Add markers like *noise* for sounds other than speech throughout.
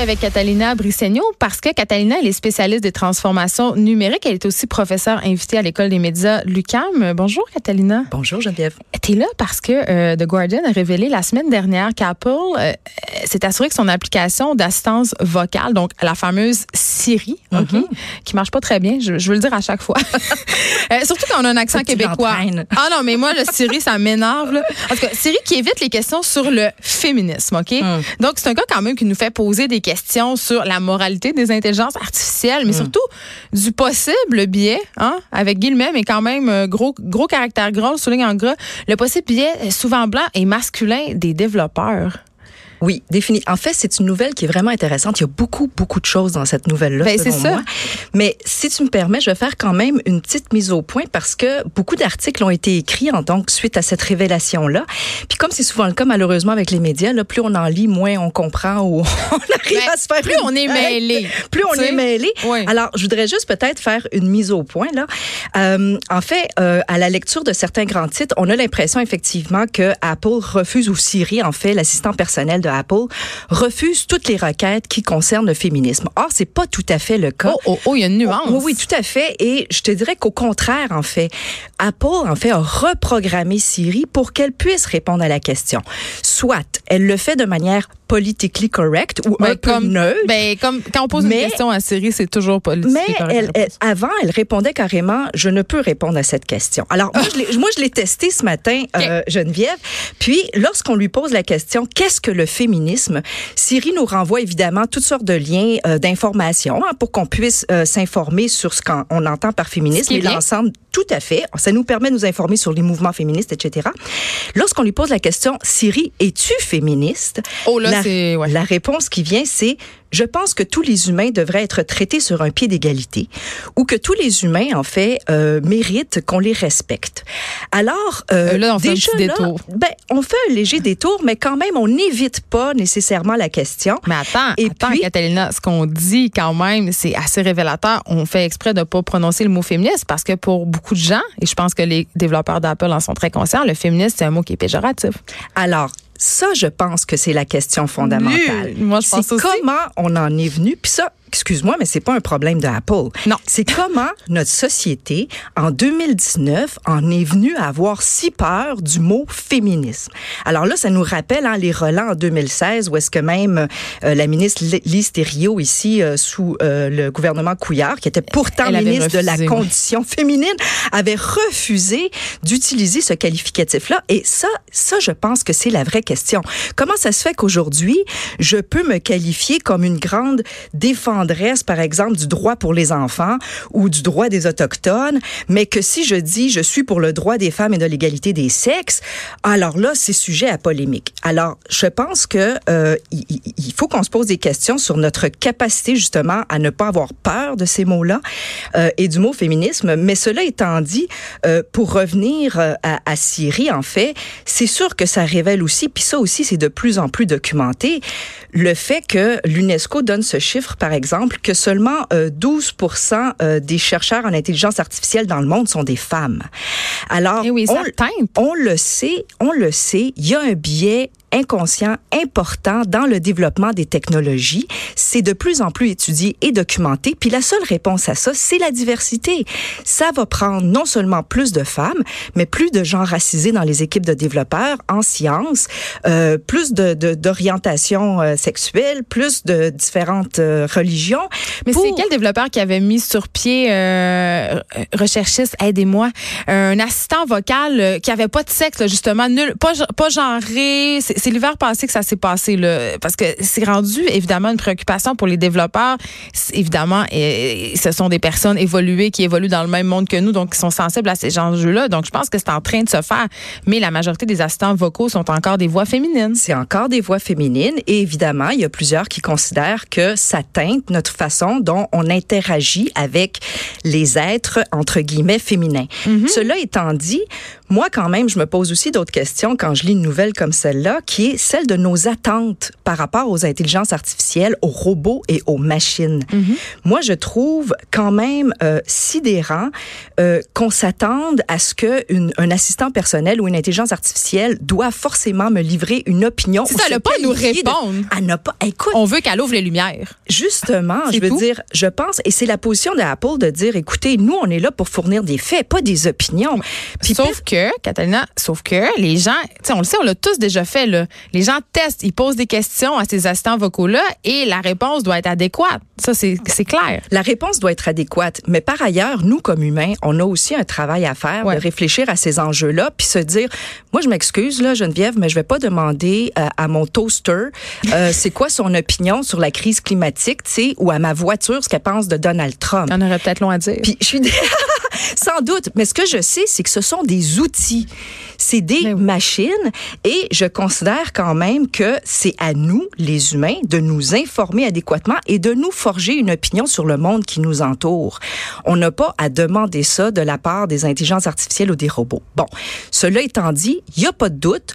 Avec Catalina Brissegno parce que Catalina, elle est spécialiste des transformations numériques. Elle est aussi professeure invitée à l'École des médias Lucam. Bonjour, Catalina. Bonjour, Geneviève. Tu es là parce que euh, The Guardian a révélé la semaine dernière qu'Apple euh, s'est assuré que son application d'assistance vocale, donc la fameuse Siri, mm -hmm. qui marche pas très bien, je, je, veux le dire à chaque fois. *laughs* euh, surtout quand on a un accent québécois. Ah non, mais moi, le Siri, ça m'énerve. Parce que Siri qui évite les questions sur le féminisme, OK? Mm. Donc, c'est un gars quand même qui nous fait poser des questions sur la moralité des intelligences artificielles, mais mm. surtout du possible biais, hein, avec guillemets, mais quand même euh, gros, gros caractère gros, souligne en gras, le possible biais souvent blanc et masculin des développeurs. Oui, défini. En fait, c'est une nouvelle qui est vraiment intéressante. Il y a beaucoup, beaucoup de choses dans cette nouvelle-là. Ben, c'est ça. Moi. Mais si tu me permets, je vais faire quand même une petite mise au point parce que beaucoup d'articles ont été écrits en donc suite à cette révélation-là. Puis comme c'est souvent le cas malheureusement avec les médias, là, plus on en lit, moins on comprend ou *laughs* on arrive ben, à se faire. Plus on est mêlé. *laughs* Plus on est mêlé. Oui. Alors, je voudrais juste peut-être faire une mise au point là. Euh, en fait, euh, à la lecture de certains grands titres, on a l'impression effectivement que Apple refuse ou Siri, en fait, l'assistant personnel de Apple refuse toutes les requêtes qui concernent le féminisme. Or, c'est pas tout à fait le cas. Oh, oh, oh, il y a une nuance. Oui, oui, tout à fait. Et je te dirais qu'au contraire, en fait, Apple, en fait, a reprogrammé Siri pour qu'elle puisse répondre à la question. Soit, elle le fait de manière politically correct ou ben, un peu comme, neutre. Ben, comme quand on pose mais, une question à Siri, c'est toujours politique. Mais elle, elle, avant, elle répondait carrément, je ne peux répondre à cette question. Alors, moi, je moi, je l'ai testé ce matin, Okay. euh, Geneviève. Puis, lorsqu'on lui pose la question, qu'est-ce que le féminisme? Siri nous renvoie évidemment toutes sortes de liens euh, d'informations hein, pour qu'on puisse euh, s'informer sur ce qu'on entend par féminisme et l'ensemble. Tout à fait. Ça nous permet de nous informer sur les mouvements féministes, etc. Lorsqu'on lui pose la question, Siri, es-tu féministe? Oh là, la, c'est... Ouais. la réponse qui vient, c'est je pense que tous les humains devraient être traités sur un pied d'égalité ou que tous les humains, en fait, euh, méritent qu'on les respecte. Alors, euh, là, on fait déjà, un petit là, détour. ben, on fait un léger détour, mais quand même, on n'évite pas nécessairement la question. Mais attends, Et attends, puis- Catalina, ce qu'on dit quand même, c'est assez révélateur. On fait exprès de pas prononcer le mot féministe parce que pour beaucoup de gens, et je pense que les développeurs d'Apple en sont très conscients, le féministe, c'est un mot qui est péjoratif. Alors, ça, je pense que c'est la question fondamentale. Moi, je pense c'est aussi. comment on en est venu. Puis ça, excuse-moi, mais c'est pas un problème de Apple. Non. C'est comment *laughs* notre société, en 2019, en est venue à avoir si peur du mot féminisme? Alors là, ça nous rappelle hein, les relents en 2016, où est-ce que même euh, la ministre Lise Thériault, ici, euh, sous euh, le gouvernement Couillard, qui était pourtant Elle ministre de la oui. condition féminine, avait refusé d'utiliser ce qualificatif-là. Et ça, ça, je pense que c'est la vraie question. Comment ça se fait qu'aujourd'hui, je peux me qualifier comme une grande par exemple, du droit pour les enfants ou du droit des Autochtones, mais que si je dis je suis pour le droit des femmes et de l'égalité des sexes, alors là, c'est sujet à polémique. Alors, je pense que euh, il, faut qu'on se pose des questions sur notre capacité justement à ne pas avoir peur de ces mots-là euh, et du mot féminisme. Mais cela étant dit, euh, pour revenir à Syrie, en fait, c'est sûr que ça révèle aussi, puis ça aussi, c'est de plus en plus documenté, le fait que l'UNESCO donne ce chiffre, par exemple, que seulement euh, 12 euh, des chercheurs en intelligence artificielle dans le monde sont des femmes. Alors, Eh oui, on le sait, on le sait, il y a un biais inconscient important dans le développement des technologies. C'est de plus en plus étudié et documenté. Puis la seule réponse à ça, c'est la diversité. Ça va prendre non seulement plus de femmes, mais plus de gens racisés dans les équipes de développeurs en sciences, euh, plus de de- d'orientation euh, sexuelle, plus de différentes euh, religions. Mais pour- c'est quel développeur qui avait mis sur pied, euh, recherchiste, aidez-moi, un assistant vocal euh, qui avait pas de sexe, justement, nul, pas, pas genré, c'est c'est l'hiver passé que ça s'est passé là, parce que c'est rendu évidemment une préoccupation pour les développeurs. Évidemment, et, et ce sont des personnes évoluées qui évoluent dans le même monde que nous, donc qui sont sensibles à ces enjeux-là. Donc, je pense que c'est en train de se faire. Mais la majorité des assistants vocaux sont encore des voix féminines. C'est encore des voix féminines et évidemment, il y a plusieurs qui considèrent que ça teinte notre façon dont on interagit avec les êtres entre guillemets féminins. Cela étant dit, moi quand même, je me pose aussi d'autres questions quand je lis une nouvelle comme celle-là, qui est celle de nos attentes par rapport aux intelligences artificielles, aux robots et aux machines. Moi, je trouve quand même euh, sidérant euh, qu'on s'attende à ce que une- un assistant personnel ou une intelligence artificielle doit forcément me livrer une opinion. Ou ça, a pas à nous qualifier de- répondre. Elle n'a pas. Écoute, On veut qu'elle ouvre les lumières. Justement, *laughs* je veux tout. dire, je pense, et c'est la position d'Apple de dire, écoutez, nous, on est là pour fournir des faits, pas des opinions. Puis sauf que, Catalina, sauf que les gens, on le sait, on l'a tous déjà fait, là. Les gens testent, ils posent des questions à ces assistants vocaux-là et la réponse doit être adéquate. Ça, c'est clair. La réponse doit être adéquate. Mais par ailleurs, nous, comme humains, on a aussi un travail à faire Ouais. de réfléchir à ces enjeux-là, puis se dire, moi, je m'excuse, là, Geneviève, mais je vais pas demander euh, à mon toaster euh, *laughs* c'est quoi son opinion sur la crise climatique, tu sais, ou à ma voiture ce qu'elle pense de Donald Trump. En aurait peut-être long à dire. Puis je suis *laughs* sans doute, mais ce que je sais, c'est que ce sont des outils, c'est des oui. machines, et je considère quand même que c'est à nous, les humains, de nous informer adéquatement et de nous forger une opinion sur le monde qui nous entoure. On n'a pas à demander ça de la part des intelligences artificielles ou des robots. Bon, cela étant dit, il n'y a pas de doute.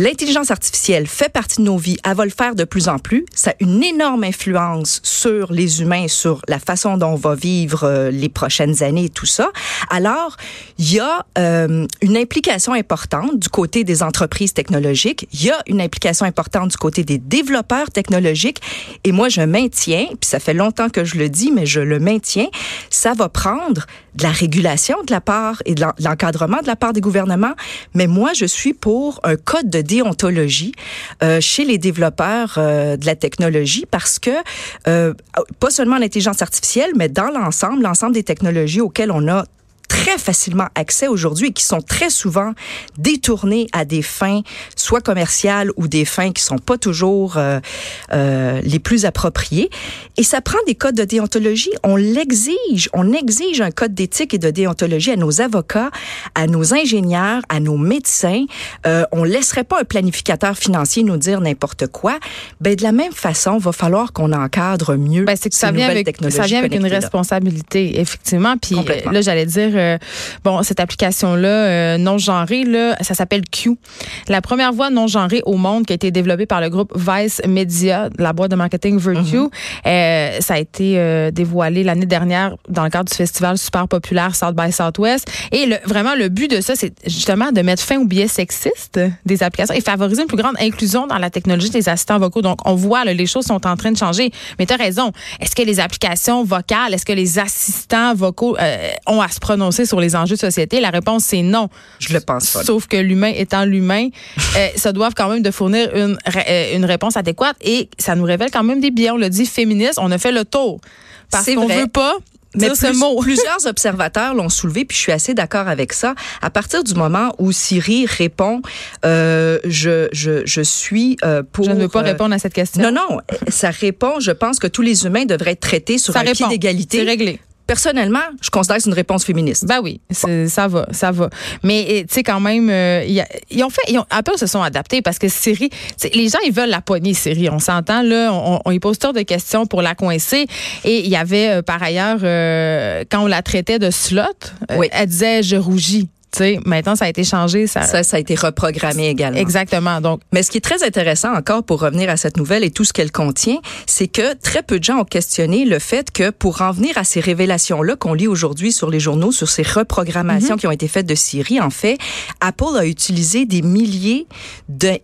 L'intelligence artificielle fait partie de nos vies. Elle va le faire de plus en plus. Ça a une énorme influence sur les humains, sur la façon dont on va vivre euh, les prochaines années et tout ça. Alors, il y a euh, une implication importante du côté des entreprises technologiques. Il y a une implication importante du côté des développeurs technologiques. Et moi, je maintiens, puis ça fait longtemps que je le dis, mais je le maintiens, ça va prendre de la régulation de la part et de l'en- de l'encadrement de la part des gouvernements. Mais moi, je suis pour un code de déontologie euh, chez les développeurs euh, de la technologie parce que euh, pas seulement l'intelligence artificielle, mais dans l'ensemble, l'ensemble des technologies auxquelles on a très facilement accès aujourd'hui et qui sont très souvent détournés à des fins soit commerciales ou des fins qui sont pas toujours euh, euh, les plus appropriées. Et ça prend des codes de déontologie. On l'exige. On exige un code d'éthique et de déontologie à nos avocats, à nos ingénieurs, à nos médecins. Euh, on laisserait pas un planificateur financier nous dire n'importe quoi. Ben de la même façon, va falloir qu'on encadre mieux Ben, c'est que ces ça vient nouvelles avec technologies ça vient avec une responsabilité effectivement puis euh, là j'allais dire euh, bon cette application là non genrée là ça s'appelle Q. La première voix non genrée au monde qui a été développée par le groupe Vice Media la boîte de marketing Virtue Mm-hmm. Euh, ça a été euh, dévoilé l'année dernière dans le cadre du festival super populaire South by Southwest. Et le, vraiment le but de ça c'est justement de mettre fin au biais sexiste des applications et favoriser une plus grande inclusion dans la technologie des assistants vocaux. Donc on voit là, les choses sont en train de changer. Mais tu as raison. Est-ce que les applications vocales est-ce que les assistants vocaux euh, ont à se prononcer sur les enjeux de société? La réponse c'est non Je le pense pas. Sauf que l'humain étant l'humain, *laughs* euh, ça doit quand même de fournir une, euh, une réponse adéquate et ça nous révèle quand même des biais. On l'a dit féministe, on a fait le tour. Parce qu'on veut pas Mais ce mot. *laughs* plusieurs observateurs l'ont soulevé, puis je suis assez d'accord avec ça. À partir du moment où Siri répond, euh, je, je, je suis euh, pour... Je ne veux pas euh, répondre à cette question. Non, non, ça répond, je pense que tous les humains devraient être traités sur ça un pied répond. C'est d'égalité. réglé. Personnellement, je considère que c'est une réponse féministe. Ben oui, ça va, ça va. Mais eh, tu sais quand même, euh, il y a- ils ont fait, ils ont, Apple se sont adaptés parce que Siri, les gens ils veulent la poignée Siri. On s'entend là, on, on y pose toutes de questions pour la coincer. Et il y avait euh, par ailleurs euh, quand on la traitait de slot, Oui. elle disait je rougis. Tu sais, maintenant ça a été changé, ça. Ça, ça a été reprogrammé également. Exactement. Donc Mais ce qui est très intéressant encore pour revenir à cette nouvelle et tout ce qu'elle contient, c'est que très peu de gens ont questionné le fait que pour en venir à ces révélations-là qu'on lit aujourd'hui sur les journaux, sur ces reprogrammations Mhm. qui ont été faites de Siri, en fait, Apple a utilisé des milliers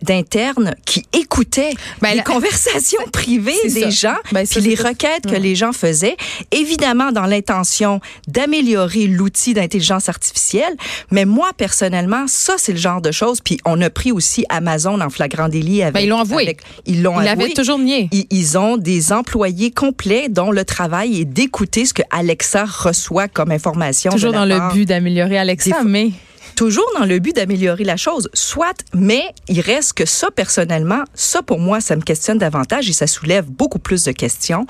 d'internes qui écoutaient Ben, les la- conversations privées *laughs* des ça. gens, Ben, puis les requêtes que Ouais. les gens faisaient, évidemment dans l'intention d'améliorer l'outil d'intelligence artificielle. Mais moi, personnellement, ça, c'est le genre de choses. Puis on a pris aussi Amazon en flagrant délit avec... Ben, ils l'ont avoué. avec- ils l'ont avoué. toujours nié. Ils, ils ont des employés complets dont le travail est d'écouter ce que Alexa reçoit comme information. Toujours de la dans le but d'améliorer Alexa, mais toujours dans le but d'améliorer la chose. Soit, mais il reste que ça, personnellement, ça, pour moi, ça me questionne davantage et ça soulève beaucoup plus de questions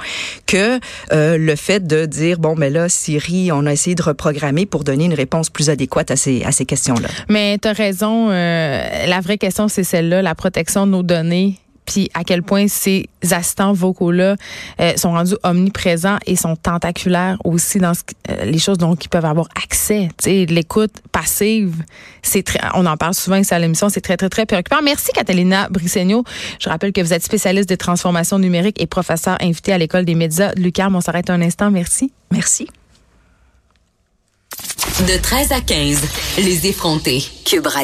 que euh, le fait de dire, bon, mais là, Siri, on a essayé de reprogrammer pour donner une réponse plus adéquate à ces, à ces questions-là. Mais tu as raison. Euh, la vraie question, c'est celle-là, la protection de nos données puis à quel point ces assistants vocaux-là euh, sont rendus omniprésents et sont tentaculaires aussi dans ce, euh, les choses dont ils peuvent avoir accès. L'écoute passive, c'est très, on en parle souvent ici à l'émission, c'est très, très, très préoccupant. Merci Catalina Brissegno. Je rappelle que vous êtes spécialiste des transformations numériques et professeur invité à l'École des médias. Lucas, on s'arrête un instant. Merci. Merci. De 13 à 15, les effrontés. Cube Radio.